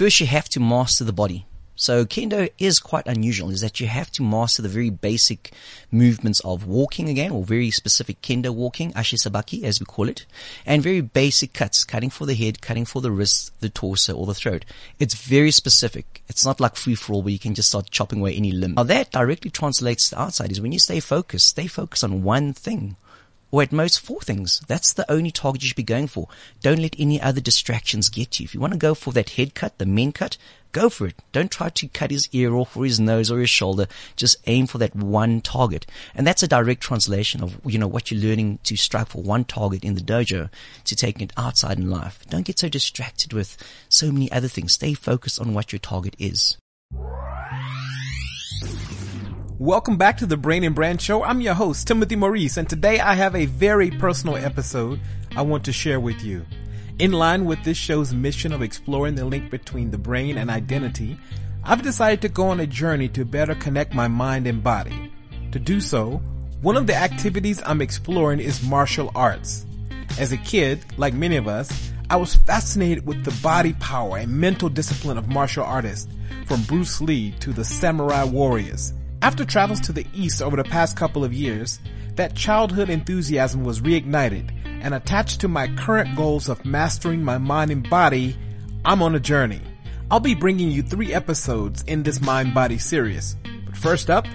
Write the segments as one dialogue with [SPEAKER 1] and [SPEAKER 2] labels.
[SPEAKER 1] first you have to master the body. So kendo is quite unusual is that you have to master the very basic movements of walking again or very specific kendo walking, ashisabaki as we call it, and very basic cuts, cutting for the head, cutting for the wrist, the torso or the throat. It's very specific. It's not like free for all where you can just start chopping away any limb. Now that directly translates to outside is when you stay focused, stay focused on one thing or at most four things. That's the only target you should be going for. Don't let any other distractions get you. If you want to go for that head cut, the men cut, go for it. Don't try to cut his ear off or his nose or his shoulder. Just aim for that one target. And that's a direct translation of, you know, what you're learning to strike for one target in the dojo to taking it outside in life. Don't get so distracted with so many other things. Stay focused on what your target is.
[SPEAKER 2] Welcome back to the Brain and Brand Show. I'm your host, Timothy Maurice, and today I have a very personal episode I want to share with you. In line with this show's mission of exploring the link between the brain and identity, I've decided to go on a journey to better connect my mind and body. To do so, one of the activities I'm exploring is martial arts. As a kid, like many of us, I was fascinated with the body power and mental discipline of martial artists, from Bruce Lee to the samurai warriors. After travels to the east over the past couple of years, that childhood enthusiasm was reignited and attached to my current goals of mastering my mind and body, I'm on a journey. I'll be bringing you three episodes in this mind body series. But first up,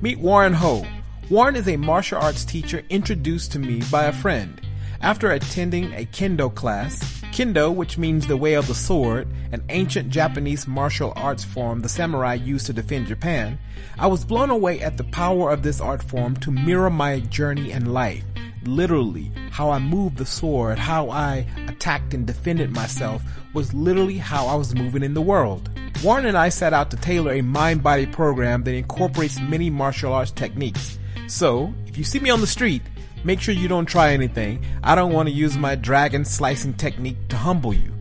[SPEAKER 2] meet Warren Ho. Warren is a martial arts teacher introduced to me by a friend. After attending a kendo class, kendo, which means the way of the sword, an ancient Japanese martial arts form the samurai used to defend Japan, I was blown away at the power of this art form to mirror my journey in life. Literally, how I moved the sword, how I attacked and defended myself was literally how I was moving in the world. Warren and I set out to tailor a mind-body program that incorporates many martial arts techniques. So, if you see me on the street, Make sure you don't try anything. I don't want to use my dragon slicing technique to humble you.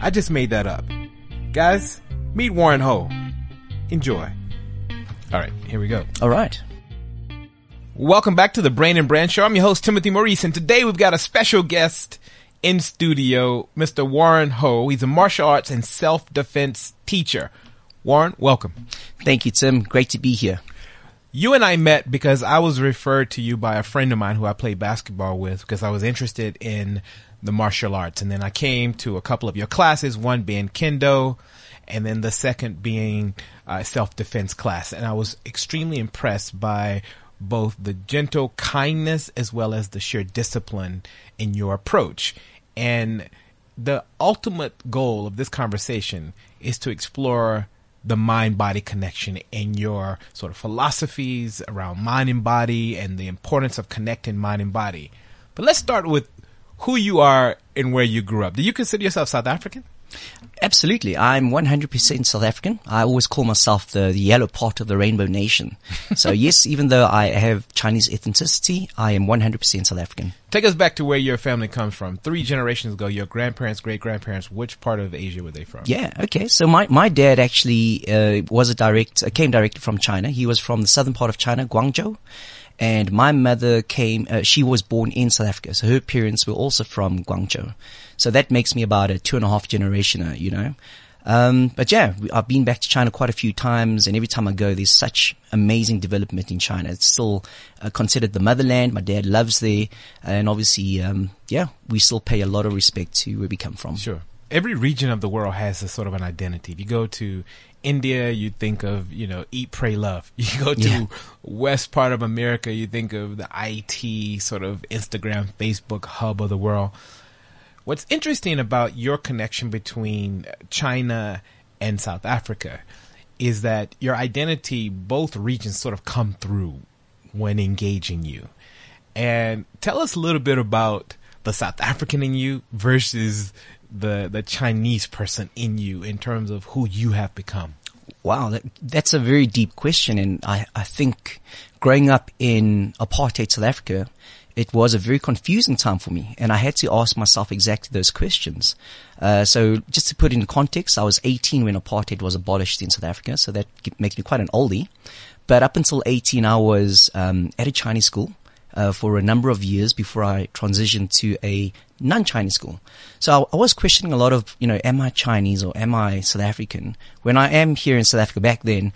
[SPEAKER 2] I just made that up. Guys, meet Warren Ho. Enjoy. All right, here we go.
[SPEAKER 1] All right.
[SPEAKER 2] Welcome back to the Brain and Brand Show. I'm your host, Timothy Maurice, and today we've got a special guest in studio, Mr. Warren Ho. He's a martial arts and self-defense teacher. Warren, welcome.
[SPEAKER 1] Thank you, Tim. Great to be here.
[SPEAKER 2] You and I met because I was referred to you by a friend of mine who I played basketball with because I was interested in the martial arts. And then I came to a couple of your classes, one being kendo and then the second being uh, self-defense class. And I was extremely impressed by both the gentle kindness as well as the sheer discipline in your approach. And the ultimate goal of this conversation is to explore the mind body connection in your sort of philosophies around mind and body and the importance of connecting mind and body. But let's start with who you are and where you grew up. Do you consider yourself South African?
[SPEAKER 1] Absolutely. I'm 100% South African. I always call myself the, the yellow part of the rainbow nation. so yes, even though I have Chinese ethnicity, I am 100% South African.
[SPEAKER 2] Take us back to where your family comes from. Three generations ago, your grandparents, great grandparents, which part of Asia were they from?
[SPEAKER 1] Yeah. Okay. So my, my dad actually, uh, was a direct, uh, came directly from China. He was from the southern part of China, Guangzhou. And my mother came, uh, she was born in South Africa. So her parents were also from Guangzhou. So that makes me about a two and a half generationer, you know. Um, but yeah, I've been back to China quite a few times, and every time I go, there's such amazing development in China. It's still uh, considered the motherland. My dad loves there, and obviously, um, yeah, we still pay a lot of respect to where we come from.
[SPEAKER 2] Sure. Every region of the world has a sort of an identity. If you go to India, you think of, you know, eat, pray, love. You go to yeah. west part of America, you think of the IT sort of Instagram, Facebook hub of the world. What's interesting about your connection between China and South Africa is that your identity, both regions sort of come through when engaging you. And tell us a little bit about the South African in you versus the the Chinese person in you in terms of who you have become.
[SPEAKER 1] Wow, that, that's a very deep question, and I I think growing up in apartheid South Africa, it was a very confusing time for me, and I had to ask myself exactly those questions. Uh, so just to put in context, I was 18 when apartheid was abolished in South Africa, so that makes me quite an oldie. But up until 18, I was um, at a Chinese school uh, for a number of years before I transitioned to a non-Chinese school. So I, was questioning a lot of, you know, am I Chinese or am I South African? When I am here in South Africa back then,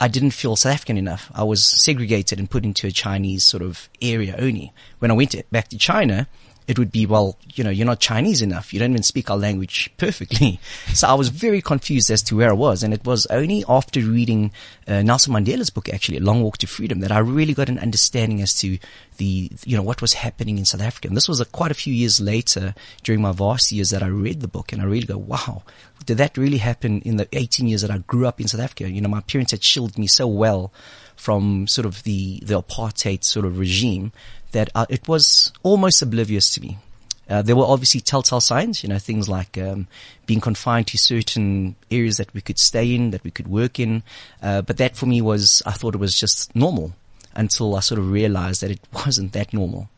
[SPEAKER 1] I didn't feel South African enough. I was segregated and put into a Chinese sort of area only. When I went to, back to China, it would be, well, you know, you're not Chinese enough. You don't even speak our language perfectly. So I was very confused as to where I was. And it was only after reading uh, Nelson Mandela's book, actually, A Long Walk to Freedom, that I really got an understanding as to the, you know, what was happening in South Africa. And this was a, quite a few years later during my varsity years that I read the book and I really go, wow, did that really happen in the 18 years that I grew up in South Africa? You know, my parents had shielded me so well from sort of the, the apartheid sort of regime that uh, it was almost oblivious to me. Uh, there were obviously telltale signs, you know, things like um, being confined to certain areas that we could stay in, that we could work in. Uh, but that for me was, I thought it was just normal until I sort of realized that it wasn't that normal.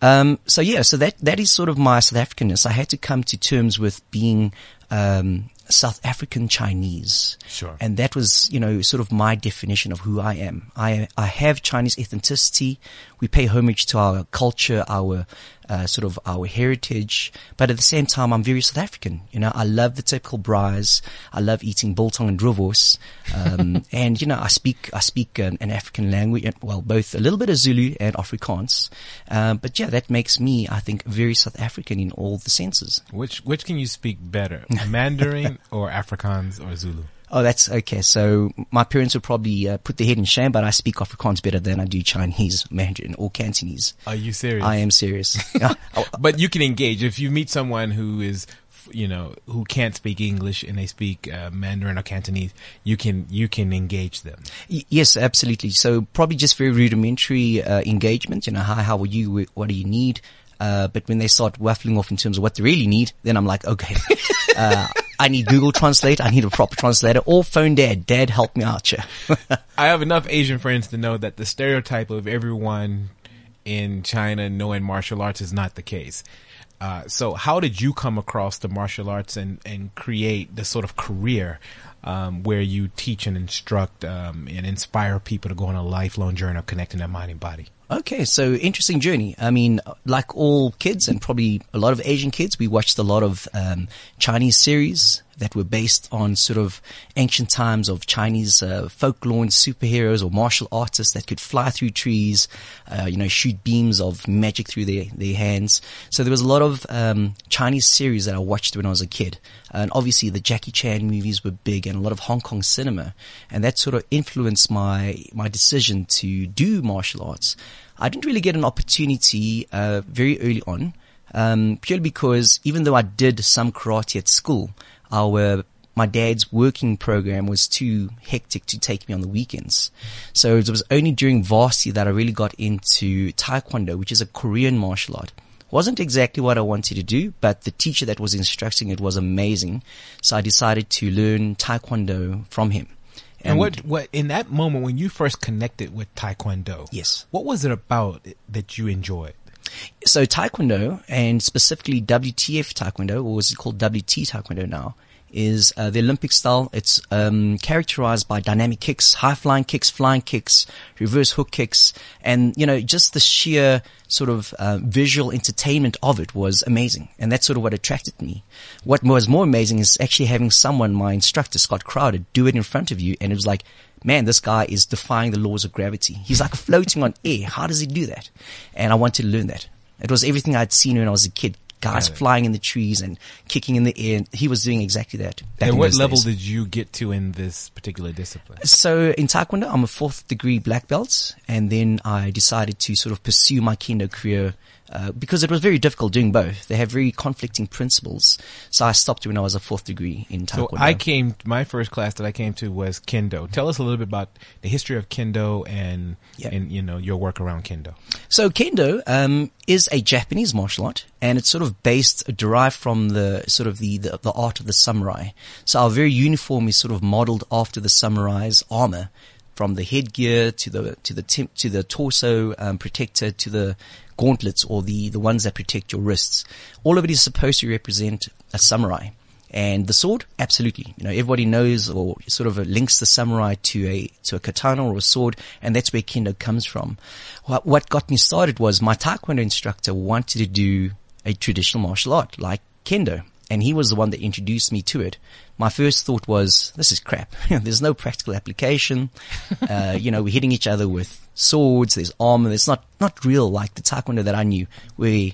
[SPEAKER 1] Um, so yeah, so that that is sort of my South Africanness. I had to come to terms with being um, South African Chinese.
[SPEAKER 2] Sure.
[SPEAKER 1] And that was, you know, sort of my definition of who I am. I, I have Chinese ethnicity. We pay homage to our culture, our, uh, sort of our heritage. But at the same time, I'm very South African. You know, I love the typical braais. I love eating biltong and rooibos. Um, and, you know, I speak, I speak an, an, African language, well, both a little bit of Zulu and Afrikaans. Um, but yeah, that makes me, I think, very South African in all the senses.
[SPEAKER 2] Which, which can you speak better? Mandarin or Afrikaans or Zulu?
[SPEAKER 1] Oh, that's okay. So my parents would probably uh, put their head in shame, but I speak Afrikaans better than I do Chinese, Mandarin, or Cantonese.
[SPEAKER 2] Are you serious?
[SPEAKER 1] I am serious.
[SPEAKER 2] but you can engage if you meet someone who is, you know, who can't speak English and they speak uh, Mandarin or Cantonese. You can you can engage them.
[SPEAKER 1] Y- yes, absolutely. So probably just very rudimentary uh, engagement. You know, hi, how are you? What do you need? Uh, but when they start waffling off in terms of what they really need, then I'm like, okay, uh, I need Google Translate. I need a proper translator or phone dad. Dad, help me out.
[SPEAKER 2] I have enough Asian friends to know that the stereotype of everyone in China knowing martial arts is not the case. Uh, so how did you come across the martial arts and, and create this sort of career um, where you teach and instruct um, and inspire people to go on a lifelong journey of connecting their mind and body?
[SPEAKER 1] Okay, so interesting journey. I mean, like all kids and probably a lot of Asian kids, we watched a lot of um, Chinese series that were based on sort of ancient times of Chinese uh, folklore and superheroes or martial artists that could fly through trees, uh, you know, shoot beams of magic through their, their hands. So there was a lot of um, Chinese series that I watched when I was a kid. And obviously the Jackie Chan movies were big and a lot of Hong Kong cinema. And that sort of influenced my, my decision to do martial arts. I didn't really get an opportunity uh, very early on, um, purely because even though I did some karate at school, our my dad's working program was too hectic to take me on the weekends. So it was only during varsity that I really got into Taekwondo, which is a Korean martial art. Wasn't exactly what I wanted to do, but the teacher that was instructing it was amazing. So I decided to learn Taekwondo from him.
[SPEAKER 2] And, and, what, what, in that moment when you first connected with Taekwondo?
[SPEAKER 1] Yes.
[SPEAKER 2] What was it about that you enjoyed?
[SPEAKER 1] So Taekwondo and specifically WTF Taekwondo, or was it called WT Taekwondo now, is uh, the Olympic style. It's um, characterized by dynamic kicks, high flying kicks, flying kicks, reverse hook kicks, and you know just the sheer sort of uh, visual entertainment of it was amazing, and that's sort of what attracted me. What was more amazing is actually having someone, my instructor Scott Crowder, do it in front of you, and it was like. Man, this guy is defying the laws of gravity. He's like floating on air. How does he do that? And I wanted to learn that. It was everything I'd seen when I was a kid guys flying in the trees and kicking in the air. He was doing exactly that.
[SPEAKER 2] And what level days. did you get to in this particular discipline?
[SPEAKER 1] So in Taekwondo, I'm a fourth degree black belt, and then I decided to sort of pursue my kendo career uh, because it was very difficult doing both. They have very conflicting principles. So I stopped when I was a fourth degree in Taekwondo.
[SPEAKER 2] So I came, my first class that I came to was Kendo. Tell us a little bit about the history of Kendo and, yep. and you know, your work around Kendo.
[SPEAKER 1] So Kendo, um, is a Japanese martial art and it's sort of based, derived from the sort of the, the, the art of the samurai. So our very uniform is sort of modeled after the samurai's armor from the headgear to the to the tim- to the torso um, protector to the gauntlets or the, the ones that protect your wrists. All of it is supposed to represent a samurai. And the sword, absolutely. You know, everybody knows or sort of links the samurai to a, to a katana or a sword, and that's where kendo comes from. What, what got me started was my taekwondo instructor wanted to do a traditional martial art like kendo. And he was the one that introduced me to it. My first thought was, this is crap. There's no practical application. Uh, you know, we're hitting each other with swords. There's armor. It's not, not real like the taekwondo that I knew where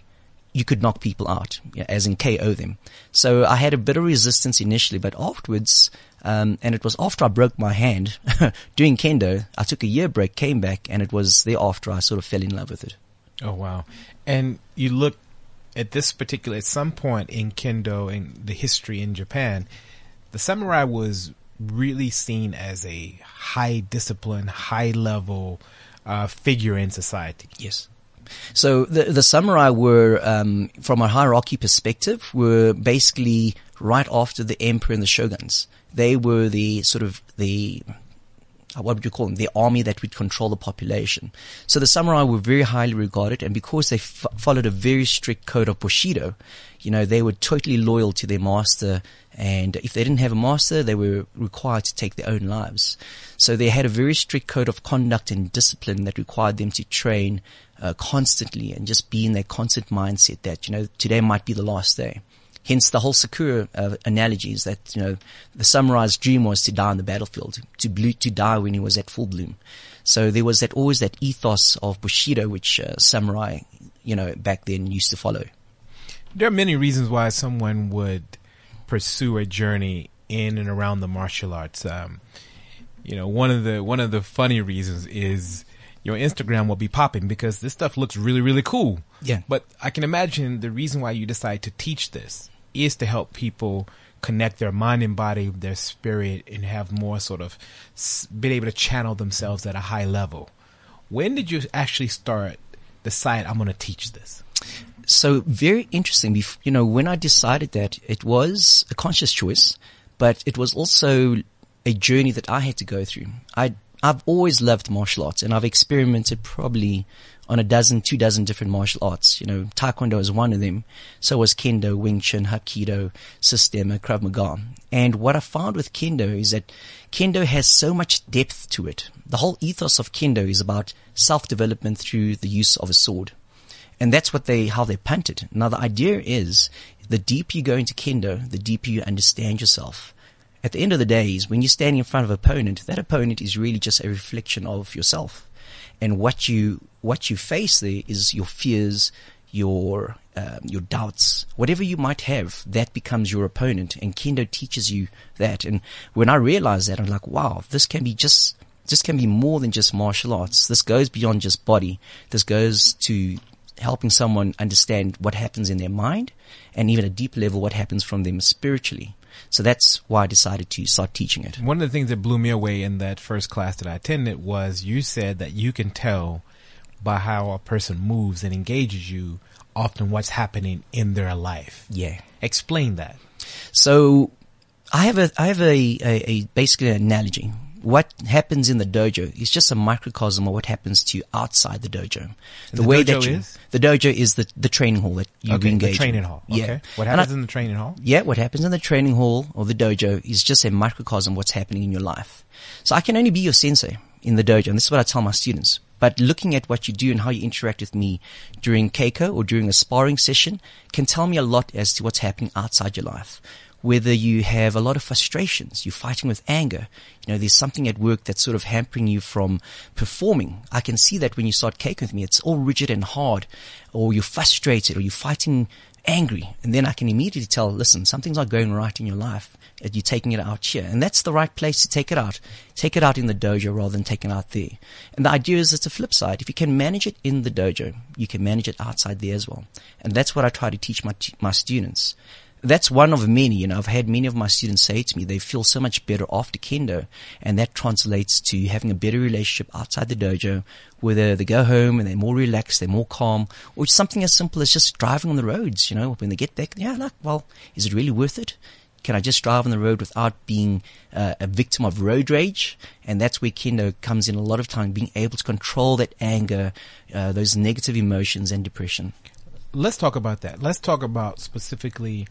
[SPEAKER 1] you could knock people out, as in KO them. So I had a bit of resistance initially, but afterwards, um, and it was after I broke my hand doing kendo, I took a year break, came back, and it was thereafter I sort of fell in love with it.
[SPEAKER 2] Oh wow! And you look at this particular at some point in kendo in the history in Japan, the samurai was really seen as a high discipline, high level uh, figure in society.
[SPEAKER 1] Yes. So the the samurai were, um, from a hierarchy perspective, were basically right after the emperor and the shoguns. They were the sort of the what would you call them? The army that would control the population. So the samurai were very highly regarded, and because they f- followed a very strict code of bushido, you know, they were totally loyal to their master, and if they didn't have a master, they were required to take their own lives. So they had a very strict code of conduct and discipline that required them to train uh, constantly and just be in that constant mindset that, you know, today might be the last day. Hence the whole Sakura uh, analogy is that, you know, the samurai's dream was to die on the battlefield, to, blue, to die when he was at full bloom. So there was that always that ethos of Bushido, which uh, samurai, you know, back then used to follow.
[SPEAKER 2] There are many reasons why someone would pursue a journey in and around the martial arts. Um, you know, one of the one of the funny reasons is your Instagram will be popping because this stuff looks really really cool.
[SPEAKER 1] Yeah.
[SPEAKER 2] But I can imagine the reason why you decide to teach this is to help people connect their mind and body, their spirit, and have more sort of been able to channel themselves at a high level. When did you actually start decide I'm going to teach this?
[SPEAKER 1] So very interesting. You know, when I decided that it was a conscious choice, but it was also a journey that I had to go through. I I've always loved martial arts and I've experimented probably on a dozen, two dozen different martial arts. You know, Taekwondo is one of them. So was Kendo, Wing Chun, Hapkido, Systema, Krav Maga. And what I found with Kendo is that Kendo has so much depth to it. The whole ethos of Kendo is about self-development through the use of a sword. And that's what they, how they punt it. Now the idea is the deeper you go into Kendo, the deeper you understand yourself. At the end of the day is when you're standing in front of an opponent, that opponent is really just a reflection of yourself. And what you, what you face there is your fears, your, um, your doubts, whatever you might have, that becomes your opponent. And Kendo teaches you that. And when I realized that, I'm like, wow, this can be just, this can be more than just martial arts. This goes beyond just body. This goes to helping someone understand what happens in their mind and even a deeper level what happens from them spiritually. So that's why I decided to start teaching it.
[SPEAKER 2] One of the things that blew me away in that first class that I attended was you said that you can tell by how a person moves and engages you often what's happening in their life.
[SPEAKER 1] Yeah.
[SPEAKER 2] Explain that.
[SPEAKER 1] So I have a, I have a, a, a basically an analogy what happens in the dojo is just a microcosm of what happens to you outside the dojo.
[SPEAKER 2] The, the, way that you,
[SPEAKER 1] is? the dojo is the, the training hall that you
[SPEAKER 2] okay,
[SPEAKER 1] engage.
[SPEAKER 2] The training
[SPEAKER 1] in.
[SPEAKER 2] hall. Okay. Yeah. What happens I, in the training hall?
[SPEAKER 1] Yeah. What happens in the training hall or the dojo is just a microcosm of what's happening in your life. So I can only be your sensei in the dojo. And this is what I tell my students. But looking at what you do and how you interact with me during Keiko or during a sparring session can tell me a lot as to what's happening outside your life whether you have a lot of frustrations, you're fighting with anger, you know, there's something at work that's sort of hampering you from performing. I can see that when you start cake with me, it's all rigid and hard, or you're frustrated, or you're fighting angry. And then I can immediately tell, listen, something's not going right in your life. You're taking it out here. And that's the right place to take it out. Take it out in the dojo rather than taking it out there. And the idea is it's a flip side. If you can manage it in the dojo, you can manage it outside there as well. And that's what I try to teach my, my students that's one of many. You know, I've had many of my students say to me they feel so much better after kendo, and that translates to having a better relationship outside the dojo, whether they go home and they're more relaxed, they're more calm, or something as simple as just driving on the roads. You know, when they get back, yeah, like, well, is it really worth it? Can I just drive on the road without being uh, a victim of road rage? And that's where kendo comes in a lot of time, being able to control that anger, uh, those negative emotions and depression
[SPEAKER 2] let's talk about that. Let's talk about specifically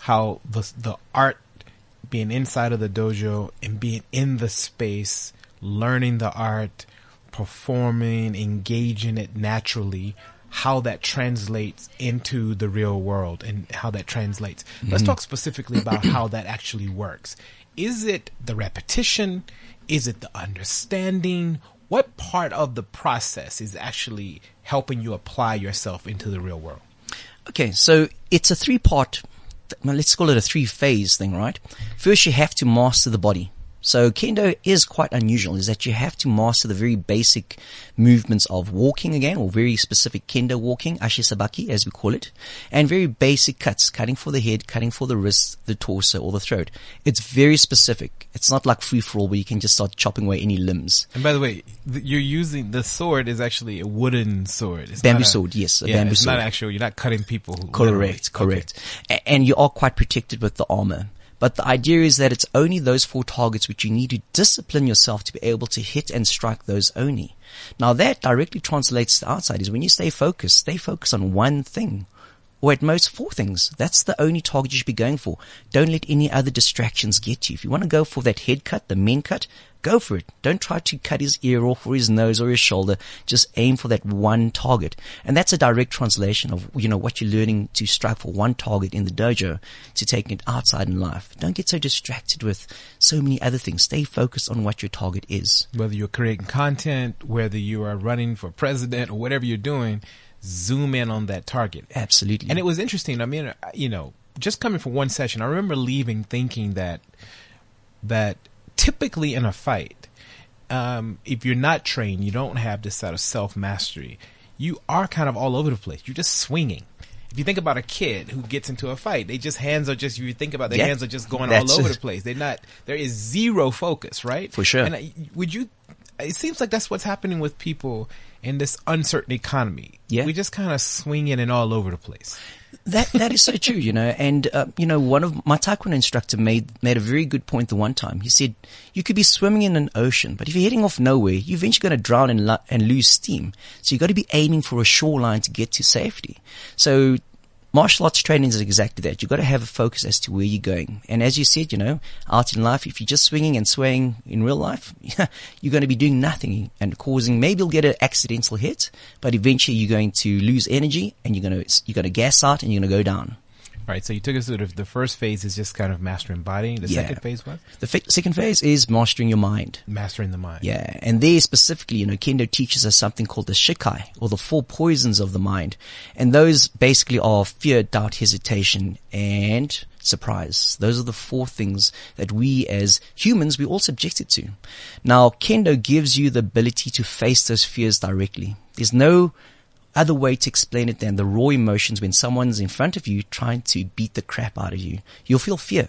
[SPEAKER 2] how the the art being inside of the dojo and being in the space, learning the art, performing, engaging it naturally. how that translates into the real world and how that translates. Let's mm-hmm. talk specifically about how that actually works. Is it the repetition? Is it the understanding? What part of the process is actually helping you apply yourself into the real world?
[SPEAKER 1] Okay, so it's a three part, let's call it a three phase thing, right? First, you have to master the body. So kendo is quite unusual is that you have to master the very basic movements of walking again or very specific kendo walking, ashisabaki as we call it, and very basic cuts, cutting for the head, cutting for the wrist, the torso or the throat. It's very specific. It's not like free for all where you can just start chopping away any limbs.
[SPEAKER 2] And by the way, th- you're using the sword is actually a wooden sword. It's
[SPEAKER 1] Bamboo
[SPEAKER 2] a-
[SPEAKER 1] sword, yes, a
[SPEAKER 2] yeah,
[SPEAKER 1] bamboo
[SPEAKER 2] it's
[SPEAKER 1] sword.
[SPEAKER 2] not actual. You're not cutting people. Who, literally.
[SPEAKER 1] Correct, correct. And you are quite protected with the armor. But the idea is that it's only those four targets which you need to discipline yourself to be able to hit and strike those only. Now that directly translates to outside is when you stay focused, stay focused on one thing. Or at most four things. That's the only target you should be going for. Don't let any other distractions get you. If you want to go for that head cut, the men cut, go for it. Don't try to cut his ear off or his nose or his shoulder. Just aim for that one target. And that's a direct translation of, you know, what you're learning to strike for one target in the dojo to taking it outside in life. Don't get so distracted with so many other things. Stay focused on what your target is.
[SPEAKER 2] Whether you're creating content, whether you are running for president or whatever you're doing, zoom in on that target.
[SPEAKER 1] Absolutely.
[SPEAKER 2] And it was interesting. I mean, uh, you know, just coming from one session, I remember leaving thinking that that typically in a fight, um, if you're not trained, you don't have this sort of self mastery. You are kind of all over the place. You're just swinging. If you think about a kid who gets into a fight, they just hands are just. You think about their
[SPEAKER 1] Yeah.
[SPEAKER 2] hands are just going all over
[SPEAKER 1] it.
[SPEAKER 2] the place. They're not. There is zero focus, right?
[SPEAKER 1] For sure.
[SPEAKER 2] And I- would you? It seems like that's what's happening with people in this uncertain economy.
[SPEAKER 1] Yeah.
[SPEAKER 2] we just kind of swing swinging and all over the place.
[SPEAKER 1] That that is so true, you know. And uh, you know, one of my taekwondo instructor made made a very good point the one time. He said, "You could be swimming in an ocean, but if you're heading off nowhere, you're eventually going to drown and lo- and lose steam. So you got to be aiming for a shoreline to get to safety. So." Martial arts training is exactly that. You've got to have a focus as to where you're going. And as you said, you know, out in life, if you're just swinging and swaying in real life, you're going to be doing nothing and causing, maybe you'll get an accidental hit, but eventually you're going to lose energy and you're going to, you're going to gas out and you're going to go down.
[SPEAKER 2] All right, so you took us through the, the first phase is just kind of mastering body. The
[SPEAKER 1] Yeah.
[SPEAKER 2] second phase was
[SPEAKER 1] The f- second phase is mastering your mind.
[SPEAKER 2] mastering the mind.
[SPEAKER 1] Yeah, and there specifically, you know, Kendo teaches us something called the Shikai, or the four poisons of the mind. And those basically are fear, doubt, hesitation, and surprise. Those are the four things that we as humans, we all subjected to. Now, Kendo gives you the ability to face those fears directly. There's no other way to explain it than the raw emotions when someone's in front of you trying to beat the crap out of you. You'll feel fear.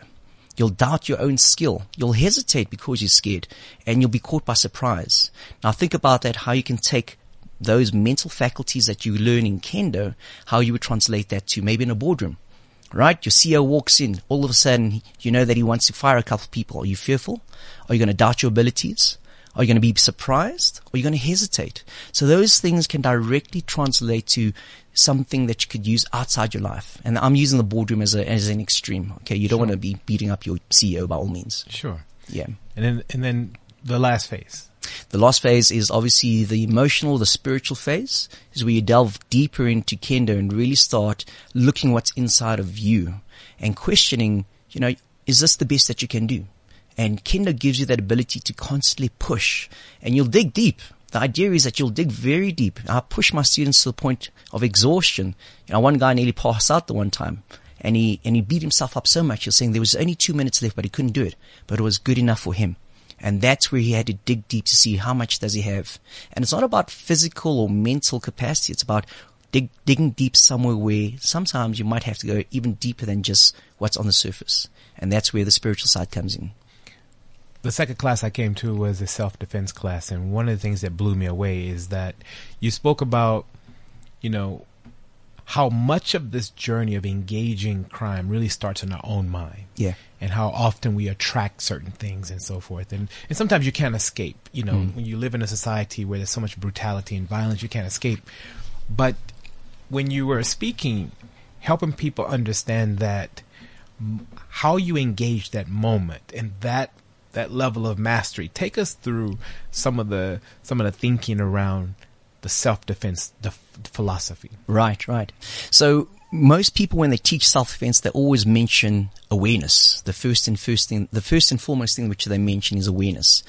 [SPEAKER 1] You'll doubt your own skill. You'll hesitate because you're scared and you'll be caught by surprise. Now think about that, how you can take those mental faculties that you learn in kendo, how you would translate that to maybe in a boardroom, right? Your CEO walks in, all of a sudden you know that he wants to fire a couple of people. Are you fearful? Are you going to doubt your abilities? Are you going to be surprised or are you going to hesitate? So those things can directly translate to something that you could use outside your life. And I'm using the boardroom as a, as an extreme. Okay. You don't want to be beating up your CEO by all means.
[SPEAKER 2] Sure.
[SPEAKER 1] Yeah.
[SPEAKER 2] And then and then the last phase.
[SPEAKER 1] The last phase is obviously the emotional, the spiritual phase is where you delve deeper into kendo and really start looking what's inside of you and questioning, you know, is this the best that you can do? And Kendo gives you that ability to constantly push and you'll dig deep. The idea is that you'll dig very deep. I push my students to the point of exhaustion. You know, one guy nearly passed out the one time and he, and he beat himself up so much. He was saying there was only two minutes left, but he couldn't do it, but it was good enough for him. And that's where he had to dig deep to see how much does he have. And it's not about physical or mental capacity. It's about dig, digging deep somewhere where sometimes you might have to go even deeper than just what's on the surface. And that's where the spiritual side comes in.
[SPEAKER 2] The second class I came to was a self defense class, and one of the things that blew me away is that you spoke about, you know, how much of this journey of engaging crime really starts in our own mind.
[SPEAKER 1] Yeah.
[SPEAKER 2] and how often we attract certain things and so forth. And, and sometimes you can't escape, you know, mm-hmm. when you live in a society where there's so much brutality and violence, you can't escape. But when you were speaking, helping people understand that m- how you engage that moment and that that level of mastery. Take us through some of the some of the thinking around the self-defense the philosophy.
[SPEAKER 1] Right, right. So most people, when they teach self-defense, they always mention awareness. The first and first thing, the first and foremost thing which they mention is awareness.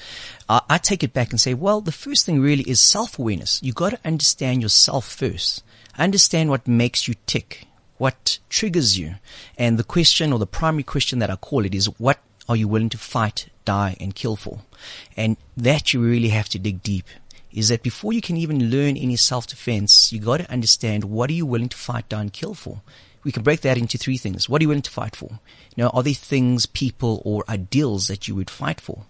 [SPEAKER 1] I take it back and say, well, the first thing really is self-awareness. You got to understand yourself first. Understand what makes you tick, what triggers you, and the question or the primary question that I call it is, what are you willing to fight, die, and kill for? And that you really have to dig deep is that before you can even learn any self-defense, you got to understand what are you willing to fight die, and kill for. We can break that into three things. What are you willing to fight for? You know, are there things, people, or ideals that you would fight for?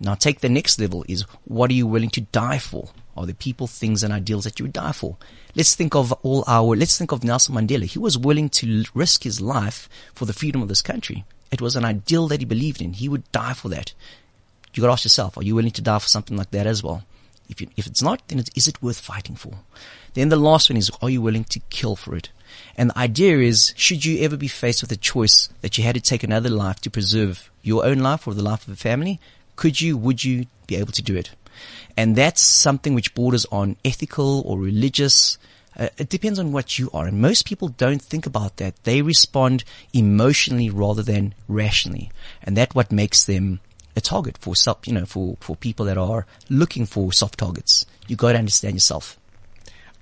[SPEAKER 1] Now take the next level is what are you willing to die for? Are there people, things, and ideals that you would die for? Let's think of all our, let's think of Nelson Mandela. He was willing to risk his life for the freedom of this country. It was an ideal that he believed in. He would die for that. You got to ask yourself, are you willing to die for something like that as well? If, you, if it's not, then is it worth fighting for? Then the last one is, are you willing to kill for it? And the idea is, should you ever be faced with a choice that you had to take another life to preserve your own life or the life of a family, could you, would you be able to do it? And that's something which borders on ethical or religious. Uh, it depends on what you are. And most people don't think about that. They respond emotionally rather than rationally. And that's what makes them a target for sub, you know, for, for people that are looking for soft targets. You got to understand yourself.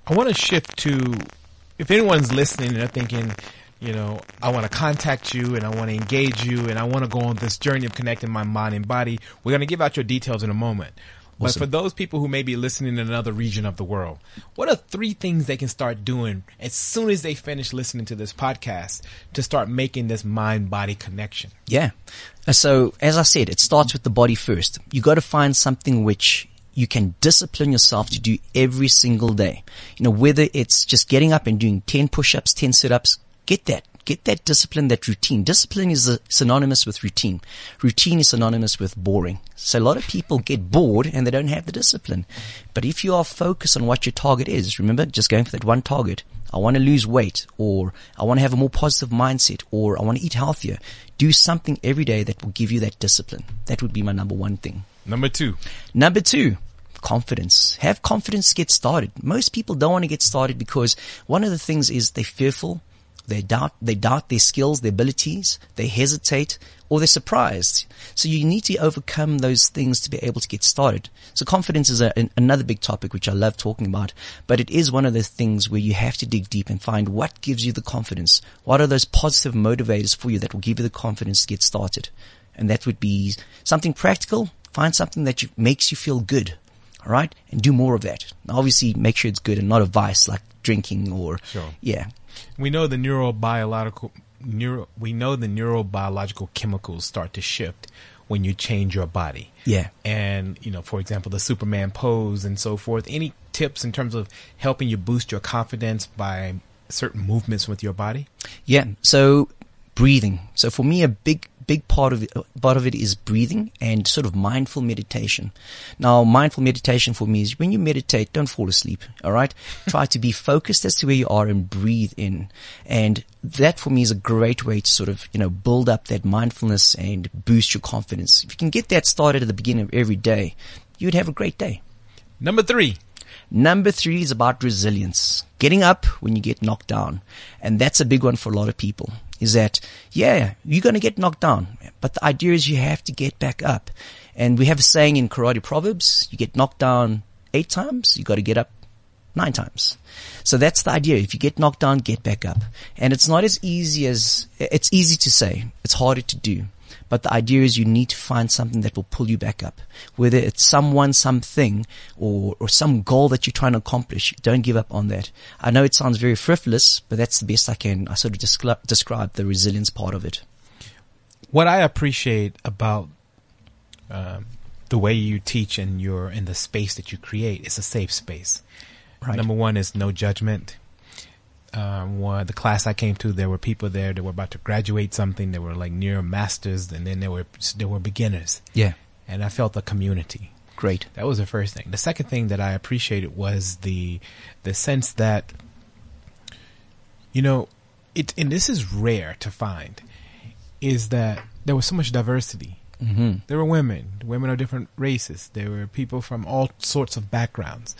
[SPEAKER 2] I want to shift to, if anyone's listening and they're thinking, you know, I want to contact you and I want to engage you and I want to go on this journey of connecting my mind and body. We're going to give out your details in a moment. But for those people who may be listening in another region of the world, what are three things they can start doing as soon as they finish listening to this podcast to start making this mind body connection?
[SPEAKER 1] Yeah. Uh, so as I said, it starts with the body first. You got to find something which you can discipline yourself to do every single day. You know, whether it's just getting up and doing 10 push-ups, 10 sit-ups, get that get that discipline, that routine. Discipline is synonymous with routine. Routine is synonymous with boring. So a lot of people get bored and they don't have the discipline. But if you are focused on what your target is, remember just going for that one target. I want to lose weight or I want to have a more positive mindset or I want to eat healthier. Do something every day that will give you that discipline. That would be my number one thing.
[SPEAKER 2] Number two.
[SPEAKER 1] Number two confidence. Have confidence get started. Most people don't want to get started because one of the things is they're fearful. They doubt, they doubt their skills, their abilities, they hesitate, or they're surprised. So you need to overcome those things to be able to get started. So confidence is a, an, another big topic which I love talking about, but it is one of the things where you have to dig deep and find what gives you the confidence. What are those positive motivators for you that will give you the confidence to get started? And that would be something practical. Find something that you, makes you feel good. All right. And do more of that. Now, obviously make sure it's good and not a vice like drinking or, sure. yeah,
[SPEAKER 2] we know the neurobiological neuro we know the neurobiological chemicals start to shift when you change your body.
[SPEAKER 1] Yeah.
[SPEAKER 2] And, you know, for example, the Superman pose and so forth. Any tips in terms of helping you boost your confidence by certain movements with your body?
[SPEAKER 1] Yeah. So breathing. So for me, a big big part of it, part of it is breathing and sort of mindful meditation. Now, mindful meditation for me is when you meditate, don't fall asleep. All right. Try to be focused as to where you are and breathe in. And that for me is a great way to sort of, you know, build up that mindfulness and boost your confidence. If you can get that started at the beginning of every day, you'd have a great day.
[SPEAKER 2] Number three.
[SPEAKER 1] Number three is about resilience. Getting up when you get knocked down. And that's a big one for a lot of people is that, yeah, you're going to get knocked down, but the idea is you have to get back up. And we have a saying in karate proverbs, you get knocked down eight times, you got to get up nine times. So that's the idea. If you get knocked down, get back up. And it's not as easy as, it's easy to say. It's harder to do. But the idea is you need to find something that will pull you back up. Whether it's someone, something, or, or some goal that you're trying to accomplish, don't give up on that. I know it sounds very frivolous, but that's the best I can I sort of descri- describe the resilience part of it.
[SPEAKER 2] What I appreciate about um, the way you teach and you're in the space that you create is a safe space. Right. Number one is no judgment um, one the class I came to, there were people there that were about to graduate something. They were like near masters, and then there were there were beginners.
[SPEAKER 1] Yeah,
[SPEAKER 2] and I felt the community.
[SPEAKER 1] Great.
[SPEAKER 2] That was the first thing. The second thing that I appreciated was the the sense that you know it, and this is rare to find, is that there was so much diversity. Mm-hmm. There were women, women of different races. There were people from all sorts of backgrounds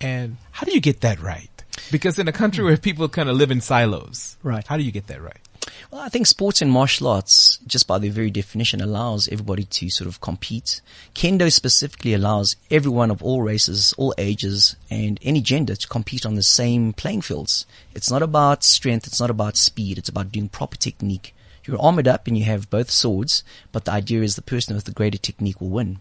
[SPEAKER 2] And how do you get that right? Because in a country where people kind of live in silos,
[SPEAKER 1] Right.
[SPEAKER 2] How do you get that right?
[SPEAKER 1] Well, I think sports and martial arts, just by their very definition, allows everybody to sort of compete. Kendo specifically allows everyone of all races, all ages, and any gender to compete on the same playing fields. It's not about strength, it's not about speed, it's about doing proper technique. You're armored up and you have both swords, but the idea is the person with the greater technique will win.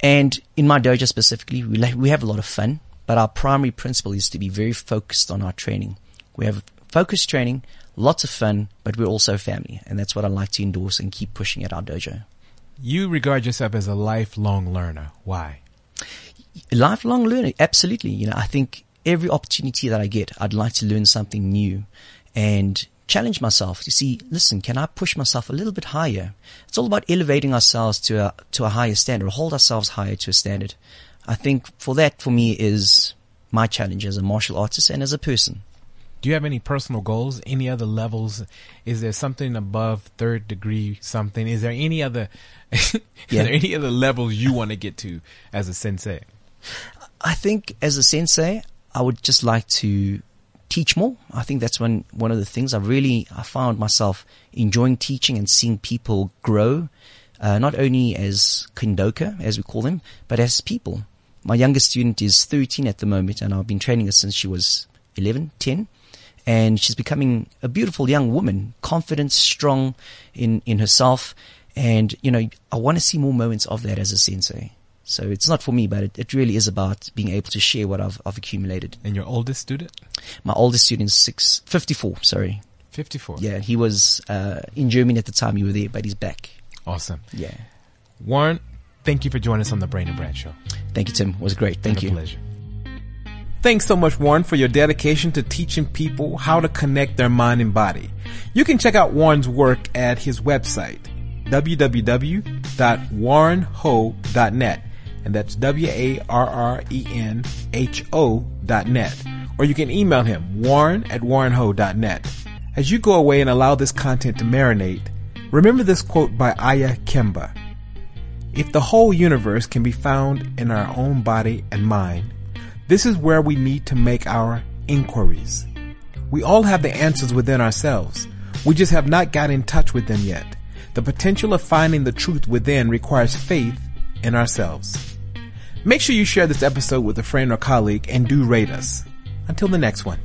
[SPEAKER 1] And in my dojo specifically, we, la- we have a lot of fun, but our primary principle is to be very focused on our training. We have focused training, lots of fun, but we're also family. And that's what I like to endorse and keep pushing at our dojo.
[SPEAKER 2] You regard yourself as a lifelong learner. Why?
[SPEAKER 1] lifelong learning absolutely you know i think every opportunity that i get i'd like to learn something new and challenge myself to see listen can i push myself a little bit higher it's all about elevating ourselves to a to a higher standard hold ourselves higher to a standard i think for that for me is my challenge as a martial artist and as a person
[SPEAKER 2] Do you have any personal goals? Any other levels? Is there something above third degree something? Is there any other,
[SPEAKER 1] Yeah.
[SPEAKER 2] there any other levels you want to get to as a sensei?
[SPEAKER 1] I think as a sensei, I would just like to teach more. I think that's one one of the things I really I found myself enjoying teaching and seeing people grow, uh, not only as kendoka as we call them, but as people. My youngest student is 13 at the moment, and I've been training her since she was 11, 10. And she's becoming a beautiful young woman, confident, strong in, in herself. And, you know, I want to see more moments of that as a sensei. So it's not for me, but it, it really is about being able to share what I've, I've accumulated.
[SPEAKER 2] And your oldest student?
[SPEAKER 1] My oldest student is six, 54, sorry.
[SPEAKER 2] 54.
[SPEAKER 1] Yeah, he was, uh, in Germany at the time you were there, but he's back.
[SPEAKER 2] Awesome.
[SPEAKER 1] Yeah.
[SPEAKER 2] Warren, thank you for joining us on the Brain and Brand Show.
[SPEAKER 1] Thank you, Tim. It was great. Thank you.
[SPEAKER 2] pleasure. Thanks so much, Warren, for your dedication to teaching people how to connect their mind and body. You can check out Warren's work at his website, www.warrenho.net. And that's W-A-R-R-E-N-H-O dot net. Or you can email him, warren at warrenho.net. As you go away and allow this content to marinate, remember this quote by Ayya Khema. If the whole universe can be found in our own body and mind, this is where we need to make our inquiries. We all have the answers within ourselves. We just have not got in touch with them yet. The potential of finding the truth within requires faith in ourselves. Make sure you share this episode with a friend or colleague and do rate us. Until the next one.